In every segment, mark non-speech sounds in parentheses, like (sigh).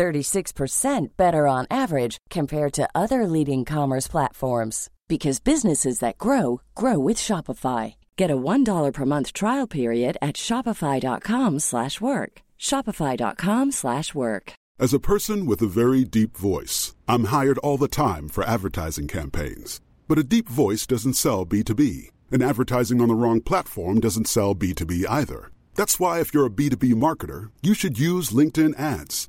36% better on average compared to other leading commerce platforms because businesses that grow grow with Shopify. Get a $1 per month trial period at shopify.com/work. shopify.com/work. As a person with a very deep voice, I'm hired all the time for advertising campaigns. But a deep voice doesn't sell B2B, and advertising on the wrong platform doesn't sell B2B either. That's why if you're a B2B marketer, you should use LinkedIn ads.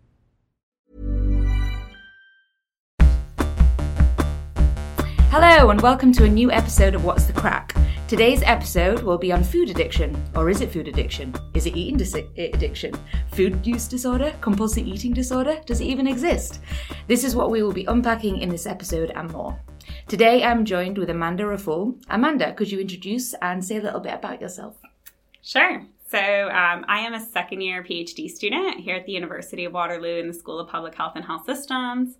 Hello and welcome to a new episode of What's the Crack? Today's episode will be on food addiction. Or is it food addiction? Is it eating dis- addiction? Food use disorder? Compulsive eating disorder? Does it even exist? This is what we will be unpacking in this episode and more. Today I'm joined with Amanda Raffoul. Amanda, could you introduce and say a little bit about yourself? Sure. So, um, I am a second year PhD student here at the University of Waterloo in the School of Public Health and Health Systems.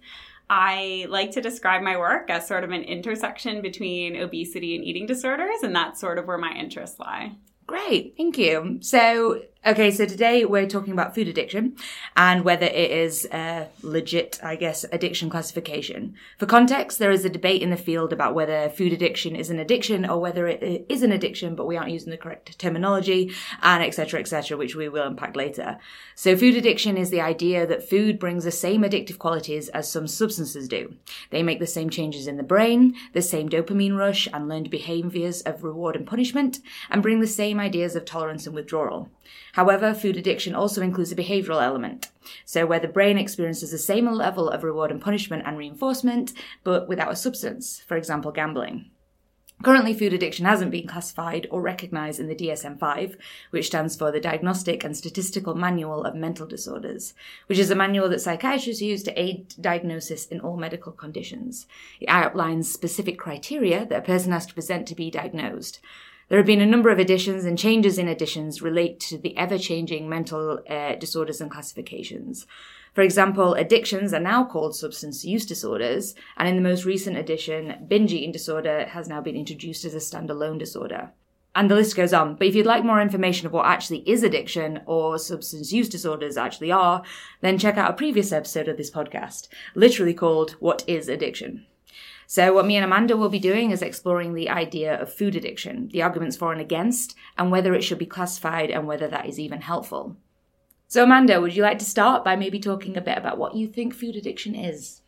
I like to describe my work as sort of an intersection between obesity and eating disorders, and that's sort of where my interests lie. Great, thank you. So, Okay, so today we're talking about food addiction and whether it is a legit, I guess, addiction classification. For context, there is a debate in the field about whether food addiction is an addiction or whether it is an addiction, but we aren't using the correct terminology and etc. etc., which we will unpack later. So food addiction is the idea that food brings the same addictive qualities as some substances do. They make the same changes in the brain, the same dopamine rush and learned behaviors of reward and punishment, and bring the same ideas of tolerance and withdrawal. However, food addiction also includes a behavioral element. So where the brain experiences the same level of reward and punishment and reinforcement, but without a substance, for example, gambling. Currently, food addiction hasn't been classified or recognized in the DSM 5, which stands for the Diagnostic and Statistical Manual of Mental Disorders, which is a manual that psychiatrists use to aid diagnosis in all medical conditions. It outlines specific criteria that a person has to present to be diagnosed. There have been a number of additions and changes in additions relate to the ever-changing mental uh, disorders and classifications. For example, addictions are now called substance use disorders, and in the most recent edition, binge eating disorder has now been introduced as a standalone disorder. And the list goes on. But if you'd like more information of what actually is addiction or substance use disorders actually are, then check out a previous episode of this podcast, literally called What is Addiction? So, what me and Amanda will be doing is exploring the idea of food addiction, the arguments for and against, and whether it should be classified and whether that is even helpful. So, Amanda, would you like to start by maybe talking a bit about what you think food addiction is?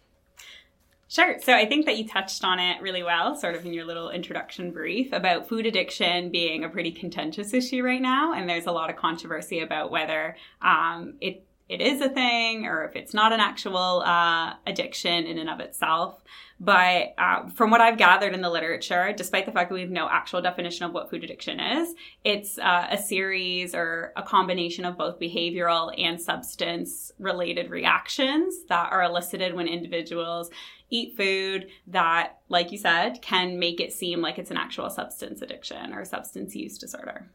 Sure. So I think that you touched on it really well, sort of in your little introduction brief about food addiction being a pretty contentious issue right now. And there's a lot of controversy about whether um, it it is a thing or if it's not an actual uh, addiction in and of itself. But uh, from what I've gathered in the literature, despite the fact that we have no actual definition of what food addiction is, it's uh, a series or a combination of both behavioral and substance related reactions that are elicited when individuals eat food that, like you said, can make it seem like it's an actual substance addiction or substance use disorder.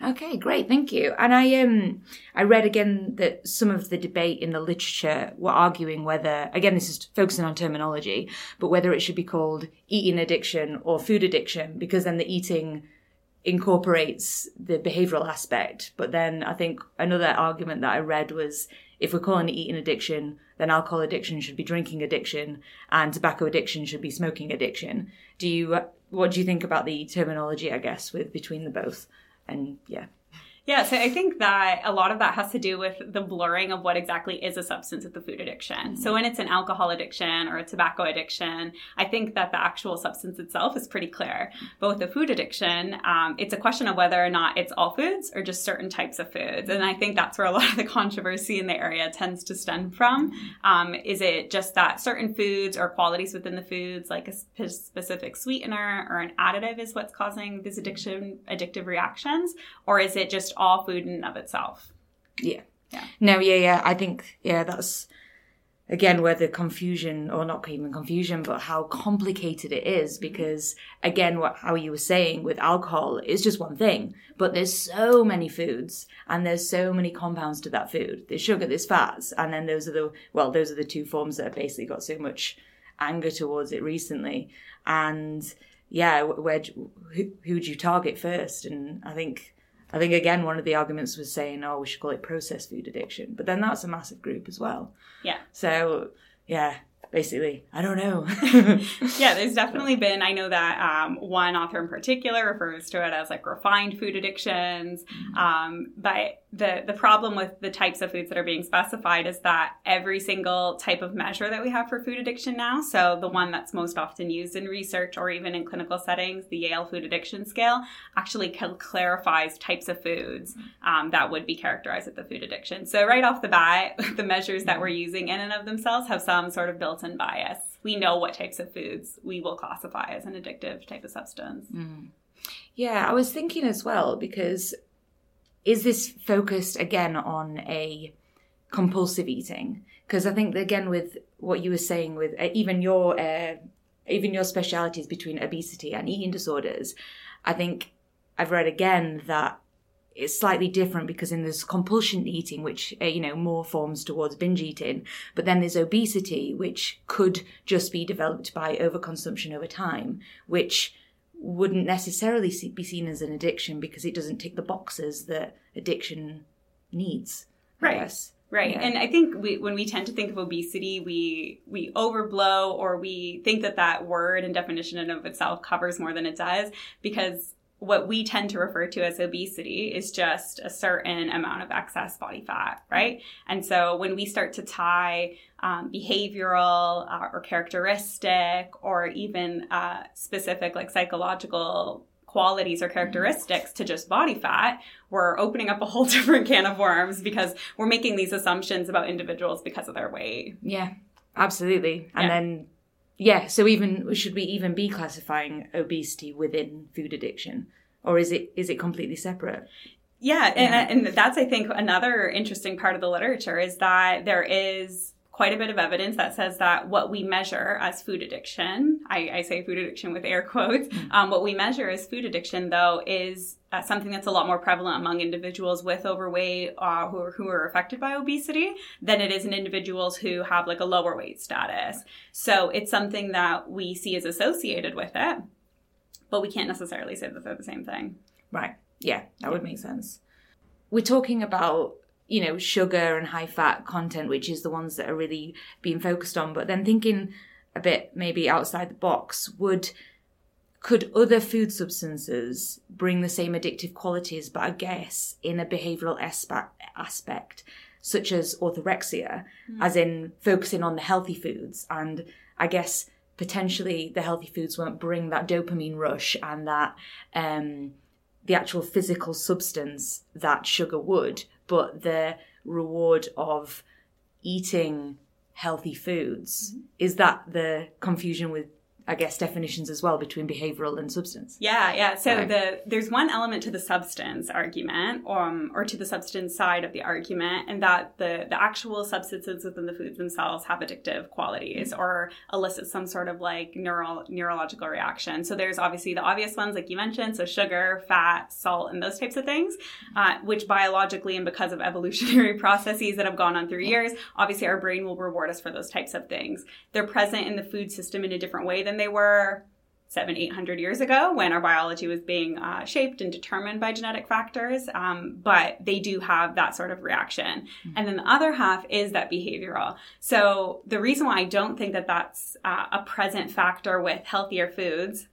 Okay, great, thank you. And I um I read again that some of the debate in the literature were arguing whether again this is focusing on terminology, but whether it should be called eating addiction or food addiction because then the eating incorporates the behavioral aspect. But then I think another argument that I read was if we're calling it eating addiction, then alcohol addiction should be drinking addiction, and tobacco addiction should be smoking addiction. Do you what do you think about the terminology? I guess with between the both, and yeah. Yeah, so I think that a lot of that has to do with the blurring of what exactly is a substance of the food addiction. So when it's an alcohol addiction or a tobacco addiction, I think that the actual substance itself is pretty clear. But with the food addiction, um, it's a question of whether or not it's all foods or just certain types of foods. And I think that's where a lot of the controversy in the area tends to stem from. Um, is it just that certain foods or qualities within the foods, like a sp- specific sweetener or an additive, is what's causing these addiction addictive reactions, or is it just all food in and of itself. Yeah. Yeah. No, yeah, yeah. I think, yeah, that's again where the confusion, or not even confusion, but how complicated it is. Because again, what how you were saying with alcohol is just one thing, but there's so many foods and there's so many compounds to that food. There's sugar, there's fats, and then those are the well, those are the two forms that have basically got so much anger towards it recently. And yeah, where who who do you target first? And I think I think again one of the arguments was saying, oh, we should call it processed food addiction, but then that's a massive group as well. Yeah. So yeah, basically, I don't know. (laughs) yeah, there's definitely been. I know that um, one author in particular refers to it as like refined food addictions, um, but the the problem with the types of foods that are being specified is that every single type of measure that we have for food addiction now so the one that's most often used in research or even in clinical settings the yale food addiction scale actually clarifies types of foods um, that would be characterized as the food addiction. So right off the bat (laughs) the measures that we're using in and of themselves have some sort of built-in bias we know what types of foods we will classify as an addictive type of substance mm. yeah i was thinking as well because is this focused again on a compulsive eating? Because I think again with what you were saying with uh, even your uh, even your specialities between obesity and eating disorders, I think I've read again that it's slightly different because in this compulsion eating, which uh, you know more forms towards binge eating, but then there's obesity, which could just be developed by overconsumption over time, which wouldn't necessarily be seen as an addiction because it doesn't tick the boxes that addiction needs. Right. Right. Yeah. And I think we, when we tend to think of obesity, we, we overblow or we think that that word and definition in of itself covers more than it does because what we tend to refer to as obesity is just a certain amount of excess body fat, right? And so when we start to tie um, behavioral uh, or characteristic or even uh, specific like psychological qualities or characteristics to just body fat, we're opening up a whole (laughs) different can of worms because we're making these assumptions about individuals because of their weight. Yeah, absolutely. And yeah. then yeah, so even should we even be classifying obesity within food addiction, or is it is it completely separate? Yeah, yeah. And, and that's I think another interesting part of the literature is that there is quite a bit of evidence that says that what we measure as food addiction, I, I say food addiction with air (laughs) quotes, mm-hmm. um, what we measure as food addiction though is uh, something that's a lot more prevalent among individuals with overweight uh, who, are, who are affected by obesity than it is in individuals who have like a lower weight status. So it's something that we see is associated with it, but we can't necessarily say that they're the same thing. Right. Yeah, that would make sense. We're talking about you know, sugar and high fat content, which is the ones that are really being focused on. But then thinking a bit maybe outside the box, would could other food substances bring the same addictive qualities, but I guess in a behavioral aspect, such as orthorexia, mm. as in focusing on the healthy foods. And I guess potentially the healthy foods won't bring that dopamine rush and that um, the actual physical substance that sugar would, but the reward of eating healthy foods mm-hmm. is that the confusion with I guess definitions as well between behavioral and substance. Yeah, yeah. So right. the there's one element to the substance argument, um, or to the substance side of the argument, and that the the actual substances within the foods themselves have addictive qualities mm-hmm. or elicit some sort of like neural neurological reaction. So there's obviously the obvious ones like you mentioned, so sugar, fat, salt, and those types of things, uh, which biologically and because of (laughs) evolutionary processes that have gone on through years, obviously our brain will reward us for those types of things. They're present in the food system in a different way than they were seven, eight hundred years ago when our biology was being uh, shaped and determined by genetic factors. Um, but they do have that sort of reaction. Mm-hmm. And then the other half is that behavioral. So the reason why I don't think that that's uh, a present factor with healthier foods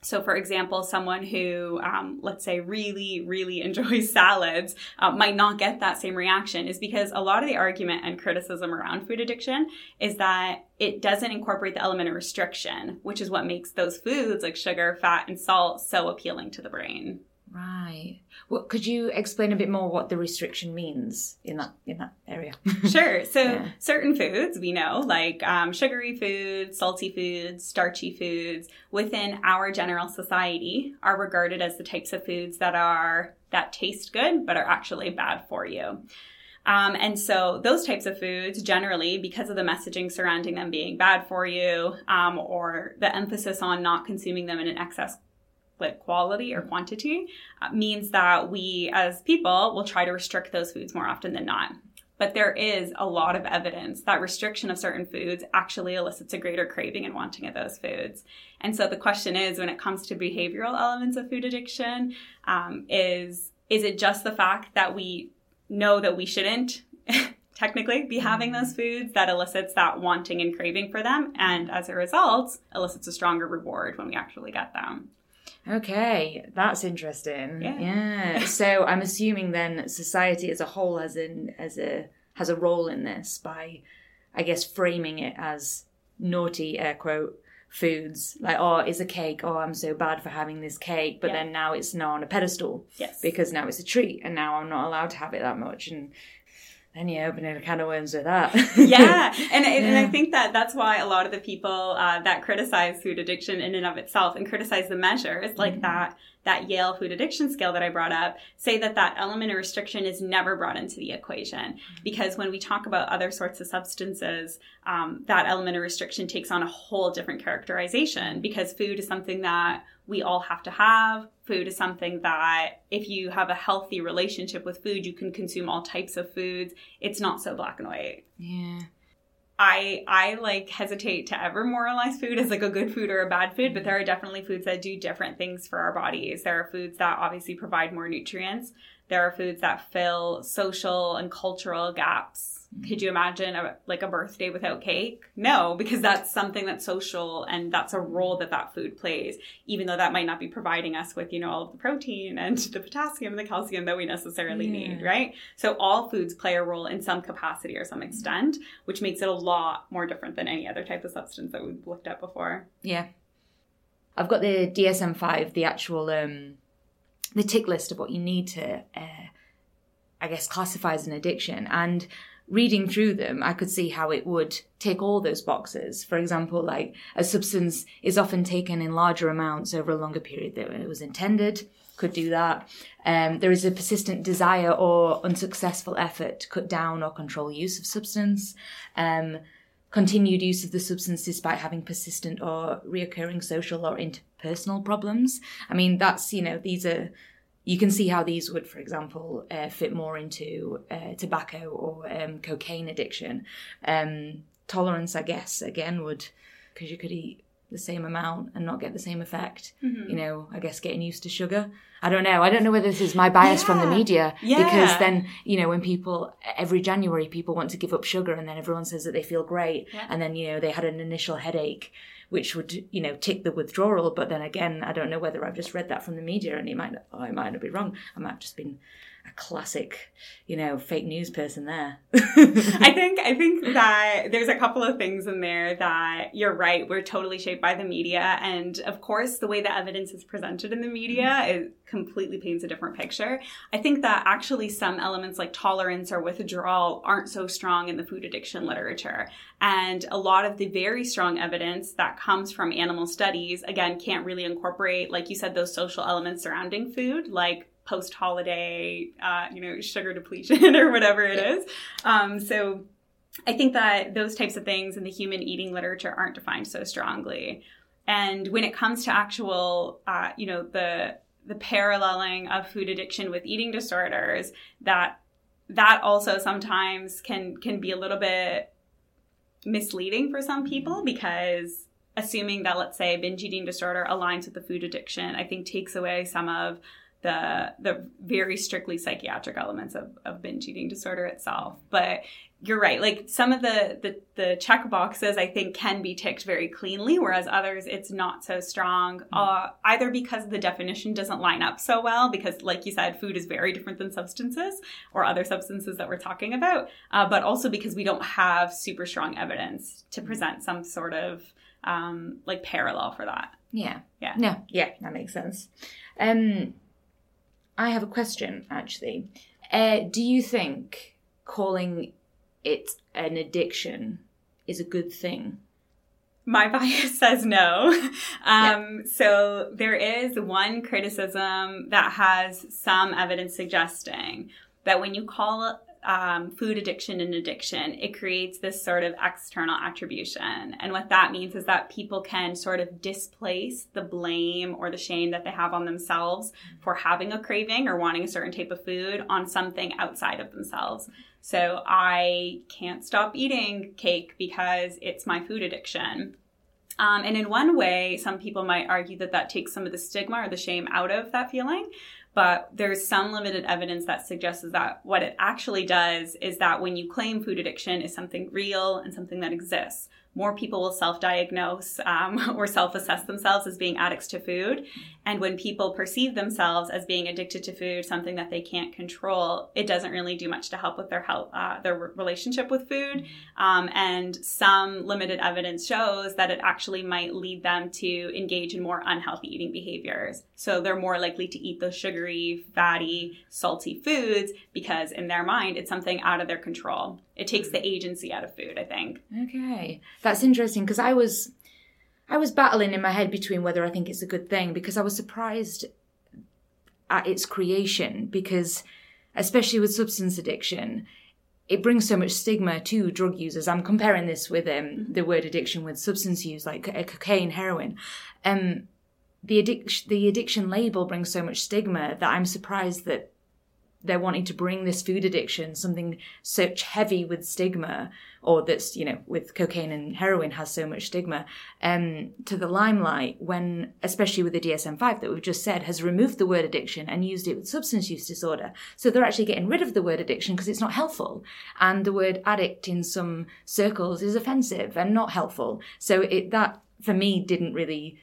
so, for example, someone who, um, let's say, really, really (laughs) enjoys salads uh, might not get that same reaction, is because a lot of the argument and criticism around food addiction is that it doesn't incorporate the element of restriction, which is what makes those foods like sugar, fat, and salt so appealing to the brain. Right. Well, could you explain a bit more what the restriction means in that in that area? (laughs) sure. So yeah. certain foods we know, like um, sugary foods, salty foods, starchy foods, within our general society, are regarded as the types of foods that are that taste good but are actually bad for you. Um, and so those types of foods generally, because of the messaging surrounding them being bad for you, um, or the emphasis on not consuming them in an excess like quality or quantity uh, means that we as people will try to restrict those foods more often than not. But there is a lot of evidence that restriction of certain foods actually elicits a greater craving and wanting of those foods. And so the question is, when it comes to behavioral elements of food addiction, um, is is it just the fact that we know that we shouldn't (laughs) technically be having those foods that elicits that wanting and craving for them, and as a result, elicits a stronger reward when we actually get them? Okay, that's interesting. Yeah. yeah. (laughs) So I'm assuming then society as a whole has an as a has a role in this by, I guess, framing it as naughty air quote foods like oh it's a cake oh i'm so bad for having this cake but yeah. then now it's now on a pedestal yes because now it's a treat and now i'm not allowed to have it that much and then you open a can of worms with that. yeah. And, (laughs) yeah. and I think that that's why a lot of the people uh, that criticize food addiction in and of itself and criticize the measures like mm-hmm. that, that Yale food addiction scale that I brought up say that that element of restriction is never brought into the equation. Mm-hmm. Because when we talk about other sorts of substances, um, that element of restriction takes on a whole different characterization because food is something that we all have to have. Food is something that if you have a healthy relationship with food, you can consume all types of foods. It's not so black and white. Yeah. I I like hesitate to ever moralize food as like a good food or a bad food, but there are definitely foods that do different things for our bodies. There are foods that obviously provide more nutrients. There are foods that fill social and cultural gaps could you imagine a, like a birthday without cake? No, because that's something that's social and that's a role that that food plays, even though that might not be providing us with, you know, all of the protein and (laughs) the potassium and the calcium that we necessarily yeah. need, right? So all foods play a role in some capacity or some extent, which makes it a lot more different than any other type of substance that we've looked at before. Yeah. I've got the DSM 5, the actual, um, the tick list of what you need to, uh, I guess, classify as an addiction. And reading through them, I could see how it would tick all those boxes. For example, like a substance is often taken in larger amounts over a longer period than it was intended, could do that. Um, there is a persistent desire or unsuccessful effort to cut down or control use of substance. Um, continued use of the substance despite having persistent or reoccurring social or interpersonal problems. I mean, that's, you know, these are you can see how these would, for example, uh, fit more into uh, tobacco or um, cocaine addiction. Um, tolerance, I guess, again, would, because you could eat the same amount and not get the same effect. Mm-hmm. You know, I guess getting used to sugar. I don't know. I don't know whether this is my bias yeah. from the media yeah. because then, you know, when people every January people want to give up sugar and then everyone says that they feel great yeah. and then, you know, they had an initial headache which would you know tick the withdrawal. But then again, I don't know whether I've just read that from the media, and it might oh, I might not be wrong. I might have just been a classic, you know, fake news person there. (laughs) I think I think (laughs) that there's a couple of things in there that you're right. We're totally shaped by the media, and of course, the way the evidence is presented in the media mm-hmm. it completely paints a different picture. I think that actually some elements like tolerance or withdrawal aren't so strong in the food addiction literature, and a lot of the very strong evidence that comes from animal studies again can't really incorporate, like you said, those social elements surrounding food, like post holiday, uh, you know, sugar depletion (laughs) or whatever it is. Um, so I think that those types of things in the human eating literature aren't defined so strongly. And when it comes to actual, uh, you know, the the paralleling of food addiction with eating disorders, that that also sometimes can can be a little bit misleading for some people because assuming that let's say binge eating disorder aligns with the food addiction, I think takes away some of the the very strictly psychiatric elements of, of binge eating disorder itself. But you're right. Like some of the, the the check boxes, I think can be ticked very cleanly, whereas others it's not so strong. Mm-hmm. Uh, either because the definition doesn't line up so well, because like you said, food is very different than substances or other substances that we're talking about, uh, but also because we don't have super strong evidence to mm-hmm. present some sort of um, like parallel for that. Yeah. Yeah. No. Yeah, that makes sense. Um, I have a question actually. Uh, do you think calling it an addiction is a good thing? My (laughs) bias says no. Um, yeah. So there is one criticism that has some evidence suggesting that when you call um, food addiction and addiction, it creates this sort of external attribution. And what that means is that people can sort of displace the blame or the shame that they have on themselves for having a craving or wanting a certain type of food on something outside of themselves. So I can't stop eating cake because it's my food addiction. Um, and in one way, some people might argue that that takes some of the stigma or the shame out of that feeling but there's some limited evidence that suggests that what it actually does is that when you claim food addiction is something real and something that exists, more people will self diagnose um, (laughs) or self assess themselves as being addicts to food. And when people perceive themselves as being addicted to food, something that they can't control, it doesn't really do much to help with their health, uh, their relationship with food. Um, and some limited evidence shows that it actually might lead them to engage in more unhealthy eating behaviors. So they're more likely to eat those sugary, fatty, salty foods because in their mind, it's something out of their control it takes the agency out of food i think. Okay. That's interesting because i was i was battling in my head between whether i think it's a good thing because i was surprised at its creation because especially with substance addiction it brings so much stigma to drug users. I'm comparing this with um, mm-hmm. the word addiction with substance use like uh, cocaine heroin. Um, the addiction the addiction label brings so much stigma that i'm surprised that they're wanting to bring this food addiction, something such heavy with stigma, or that's, you know, with cocaine and heroin has so much stigma, um, to the limelight when, especially with the DSM 5 that we've just said, has removed the word addiction and used it with substance use disorder. So they're actually getting rid of the word addiction because it's not helpful. And the word addict in some circles is offensive and not helpful. So it, that, for me, didn't really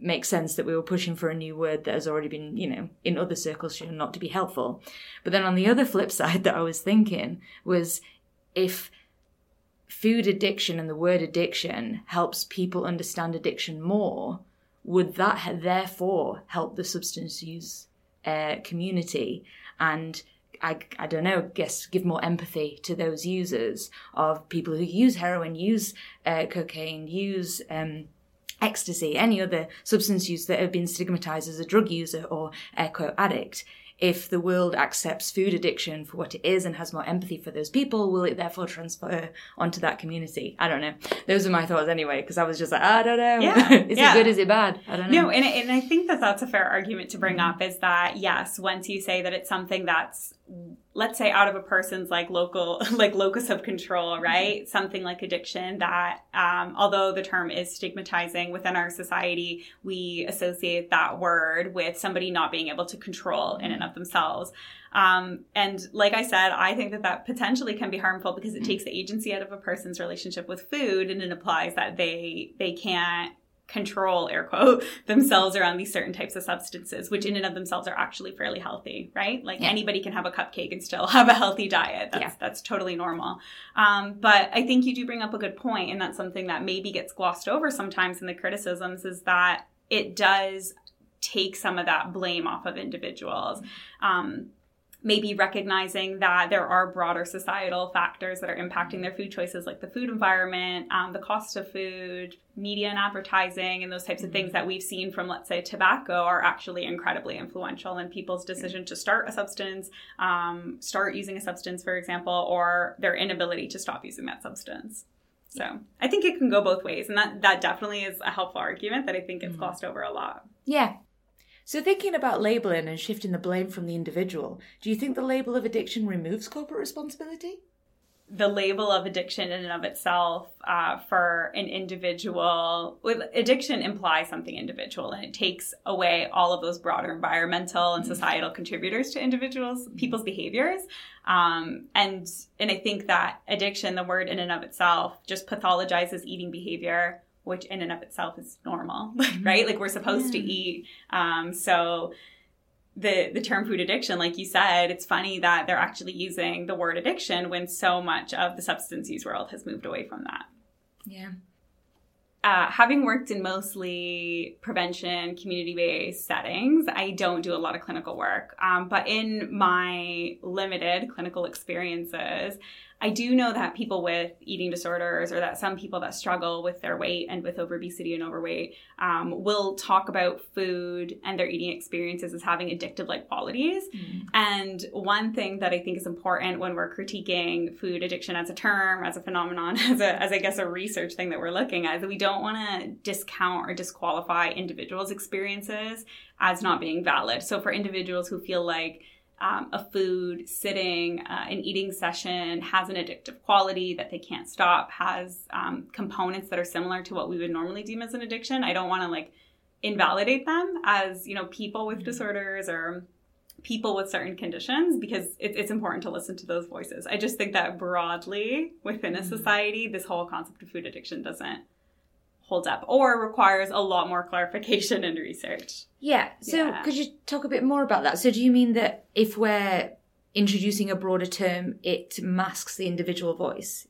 makes sense that we were pushing for a new word that has already been, you know, in other circles shown not to be helpful. But then on the other flip side (laughs) that I was thinking was if food addiction and the word addiction helps people understand addiction more, would that therefore help the substance use uh, community and I, I don't know, guess give more empathy to those users of people who use heroin, use uh, cocaine, use um, ecstasy, any other substance use that have been stigmatized as a drug user or air quote addict. If the world accepts food addiction for what it is and has more empathy for those people, will it therefore transfer onto that community? I don't know. Those are my thoughts anyway, because I was just like, I don't know. Yeah. (laughs) is yeah. it good? Is it bad? I don't know. No, and, and I think that that's a fair argument to bring mm-hmm. up is that, yes, once you say that it's something that's let's say out of a person's like local (laughs) like locus of control right mm-hmm. something like addiction that um, although the term is stigmatizing within our society we associate that word with somebody not being able to control in and of themselves um, and like i said i think that that potentially can be harmful because it mm-hmm. takes the agency out of a person's relationship with food and it implies that they they can't control air quote (laughs) themselves around these certain types of substances which in and of themselves are actually fairly healthy right? Like yeah. anybody can have a cupcake and still (laughs) have a healthy diet. That's yeah. that's totally normal. Um, but i think you do bring up a good point and that's something that maybe gets glossed over sometimes in the criticisms is that it does take some of that blame off of individuals. Um, maybe recognizing that there are broader societal factors that are impacting their food choices, like the food environment, um, the cost of food, media and advertising, and those types of things that we've seen from, let's say, tobacco are actually incredibly influential in people's decision to start a substance, um, start using a substance, for example, or their inability to stop using that substance. So I think it can go both ways, and that that definitely is a helpful argument that I think gets mm-hmm. glossed over a lot. Yeah, so, thinking about labeling and shifting the blame from the individual, do you think the label of addiction removes corporate responsibility? the label of addiction in and of itself uh, for an individual with addiction implies something individual and it takes away all of those broader environmental and societal contributors to individuals people's behaviors. Um, and and i think that addiction the word in and of itself just pathologizes eating behavior which in and of itself is normal (laughs) right? Like we're supposed yeah. to eat. Um, so the the term food addiction like you said it's funny that they're actually using the word addiction when so much of the substance use world has moved away from that. Yeah. Uh, having worked in mostly prevention community based settings i don't do a lot of clinical work. Um, but in my limited clinical experiences I do know that people with eating disorders or that some people that struggle with their weight and with obesity and overweight um, will talk about food and their eating experiences as having addictive like qualities. Mm. And one thing that I think is important when we're critiquing food addiction as a term, as a phenomenon, (laughs) as, a, as I guess a research thing that we're looking at, is that we don't want to discount or disqualify individuals' experiences as not being valid. So for individuals who feel like um, a food sitting, uh, an eating session has an addictive quality that they can't stop, has um, components that are similar to what we would normally deem as an addiction. I don't want to like invalidate them as you know people with mm-hmm. disorders or people with certain conditions because it, it's important to listen to those voices. I just think that broadly within a mm-hmm. society, this whole concept of food addiction doesn't holds up or requires a lot more clarification (laughs) and research. Yeah. So yeah. could you talk a bit more about that? So do you mean that if we're introducing a broader term, it masks the individual voice?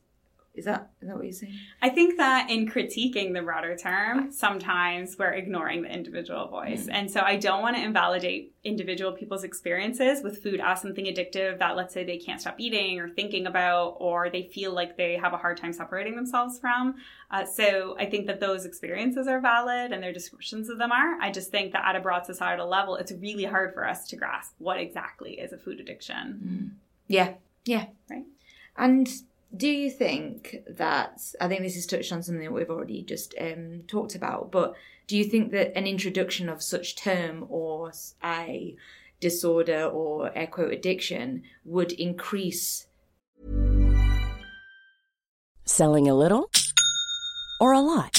Is that is that what you're saying? I think that in critiquing the broader term, sometimes we're ignoring the individual voice. Mm. And so I don't want to invalidate individual people's experiences with food as something addictive that let's say they can't stop eating or thinking about or they feel like they have a hard time separating themselves from. Uh, so I think that those experiences are valid and their descriptions of them are. I just think that at a broad societal level, it's really hard for us to grasp what exactly is a food addiction. Mm. Yeah. Yeah. Right. And do you think that I think this is touched on something that we've already just um, talked about, but do you think that an introduction of such term or a disorder or air quote addiction would increase selling a little or a lot?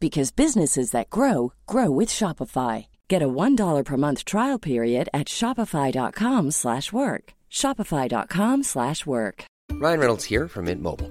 because businesses that grow grow with Shopify. Get a $1 per month trial period at shopify.com/work. shopify.com/work. Ryan Reynolds here from Mint Mobile.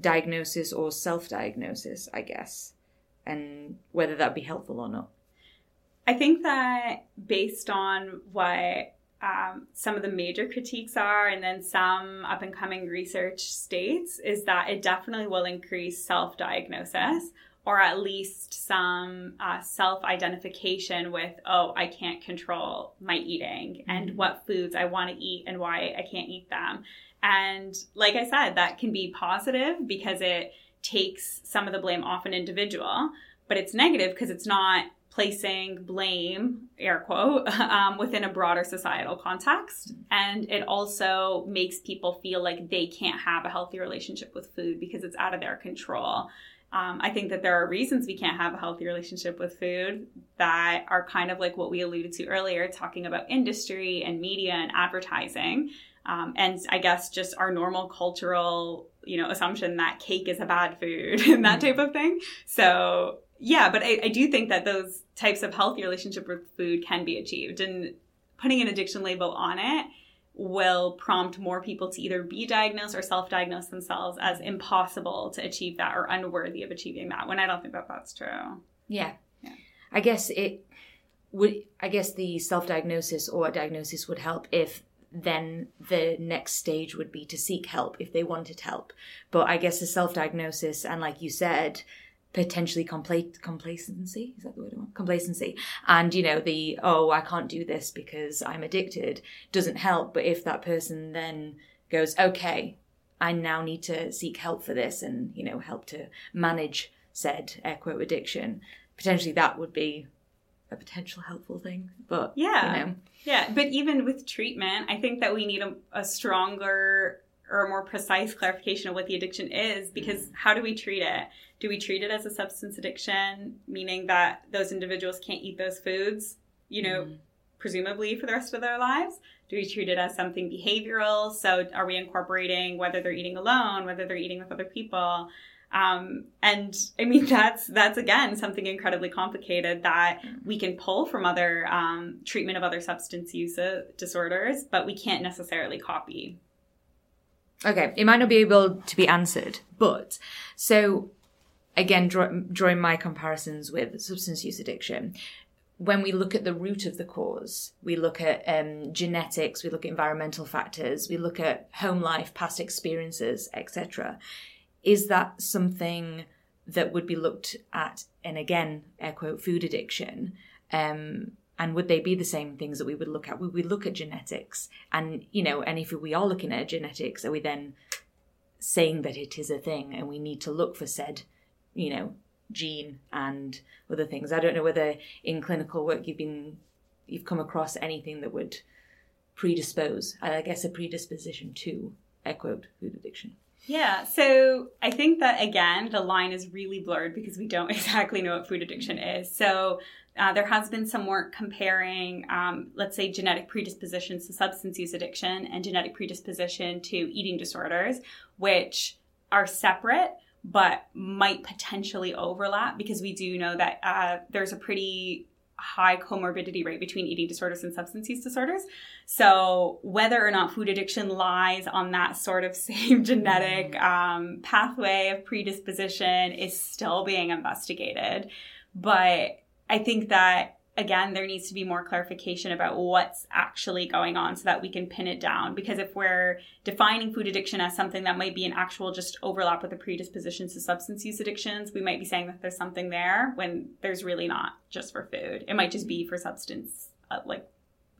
diagnosis or self diagnosis, I guess, and whether that be helpful or not. I think that based on what um, some of the major critiques are, and then some up and coming research states, is that it definitely will increase self diagnosis or at least some uh, self identification with, oh, I can't control my eating mm-hmm. and what foods I want to eat and why I can't eat them. And like I said, that can be positive because it takes some of the blame off an individual, but it's negative because it's not placing blame, air quote, (laughs) um, within a broader societal context. And it also makes people feel like they can't have a healthy relationship with food because it's out of their control. Um, I think that there are reasons we can't have a healthy relationship with food that are kind of like what we alluded to earlier, talking about industry and media and advertising. Um, and I guess just our normal cultural, you know, assumption that cake is a bad food (laughs) and that type of thing. So yeah, but I, I do think that those types of healthy relationship with food can be achieved, and putting an addiction label on it will prompt more people to either be diagnosed or self-diagnose themselves as impossible to achieve that or unworthy of achieving that when i don't think that that's true. Yeah, yeah. i guess it would i guess the self-diagnosis or diagnosis would help if then the next stage would be to seek help if they wanted help. But i guess the self-diagnosis and like you said potentially compla- complacency? Is that the word I want? complacency. And you know the oh i can't do this because i'm addicted doesn't help. But if that person then goes okay i now need to seek help for this and you know help to manage said air quote addiction potentially that would be a potential helpful thing. But yeah. you know. yeah. But even with treatment i think that we need a, a stronger or a more precise clarification of what the addiction is because mm. how do we treat it do we treat it as a substance addiction, meaning that those individuals can't eat those foods, you know, mm. presumably for the rest of their lives? Do we treat it as something behavioral? So are we incorporating whether they're eating alone, whether they're eating with other people? Um, and I mean, (laughs) that's, that's again, something incredibly complicated that we can pull from other, um, treatment of other substance use uh, disorders, but we can't necessarily copy. Okay. It might not be able to be answered, but so again, draw, drawing my comparisons with substance use addiction, when we look at the root of the cause, we look at um, genetics, we look at environmental factors, we look at home life, past experiences, etc. Is that something that would be looked at? And again, air quote, food addiction. Um, and would they be the same things that we would look at? Would we look at genetics? And you know, and if we are looking at genetics, are we then saying that it is a thing, and we need to look for said you know, gene and other things. I don't know whether in clinical work you've been you've come across anything that would predispose, I guess, a predisposition to air quote food addiction. Yeah, so I think that again, the line is really blurred because we don't (laughs) exactly know what food addiction is. So uh, there has been some work comparing, um, let's say, genetic predispositions to substance use addiction and genetic predisposition to eating disorders, which are separate but might potentially overlap because we do know that uh, there's a pretty high comorbidity rate between eating disorders and substance use disorders. So whether or not food addiction lies on that sort of (laughs) same genetic mm-hmm. um, pathway of predisposition is still being investigated. But I think that again, there needs to be more clarification about what's actually going on so that we can pin it down. Because if we're defining food addiction as something that might be an actual just overlap with the predispositions to substance use addictions, we might be saying that there's something there when there's really not just for food. It might just be for substance, uh, like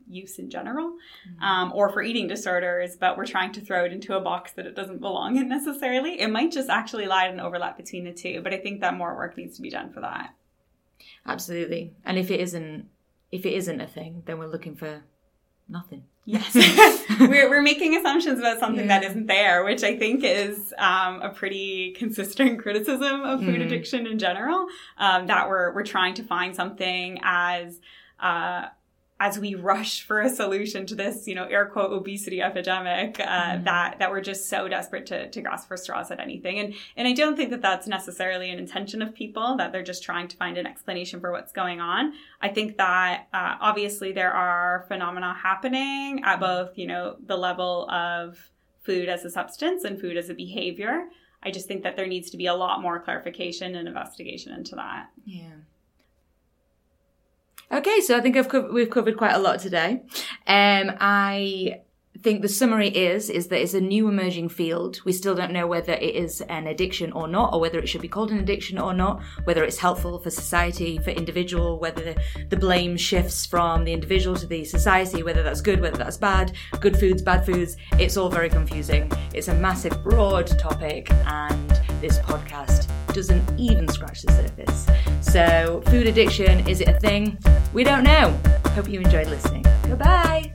use in general mm-hmm. um, or for eating disorders, but we're trying to throw it into a box that it doesn't belong in necessarily. It might just actually lie in an overlap between the two, but I think that more work needs to be done for that. Absolutely. And if it isn't if it isn't a thing, then we're looking for nothing. Yes. (laughs) we're, we're making assumptions about something yeah. that isn't there, which I think is um, a pretty consistent (laughs) criticism of food mm. addiction in general. Um, that we're, we're trying to find something as uh, as we rush for a solution to this, you know, air quote obesity epidemic, uh, mm. that that we're just so desperate to, to grasp for straws at anything. And and I don't think that that's necessarily an intention of people that they're just trying to find an explanation for what's going on. I think that uh, obviously there are phenomena happening at mm. both, you know, the level of food as a substance and food as a behavior. I just think that there needs to be a lot more clarification and investigation into that. Yeah. Okay, so I think I've co- we've covered quite a lot today. Um, I think the summary is is that it's a new emerging field. We still don't know whether it is an addiction or not, or whether it should be called an addiction or not. Whether it's helpful for society, for individual, whether the, the blame shifts from the individual to the society, whether that's good, whether that's bad, good foods, bad foods. It's all very confusing. It's a massive, broad topic, and this podcast doesn't even scratch the surface. So, food addiction, is it a thing? We don't know. Hope you enjoyed listening. Goodbye.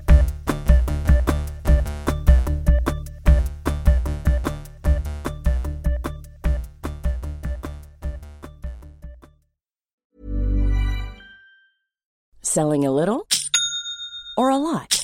Selling a little or a lot?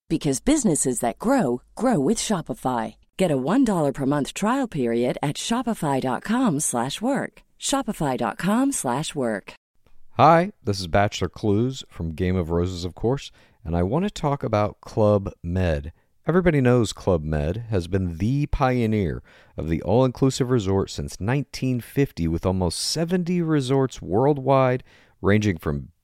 because businesses that grow grow with Shopify. Get a $1 per month trial period at shopify.com/work. shopify.com/work. Hi, this is Bachelor Clues from Game of Roses, of course, and I want to talk about Club Med. Everybody knows Club Med has been the pioneer of the all inclusive resort since 1950, with almost 70 resorts worldwide, ranging from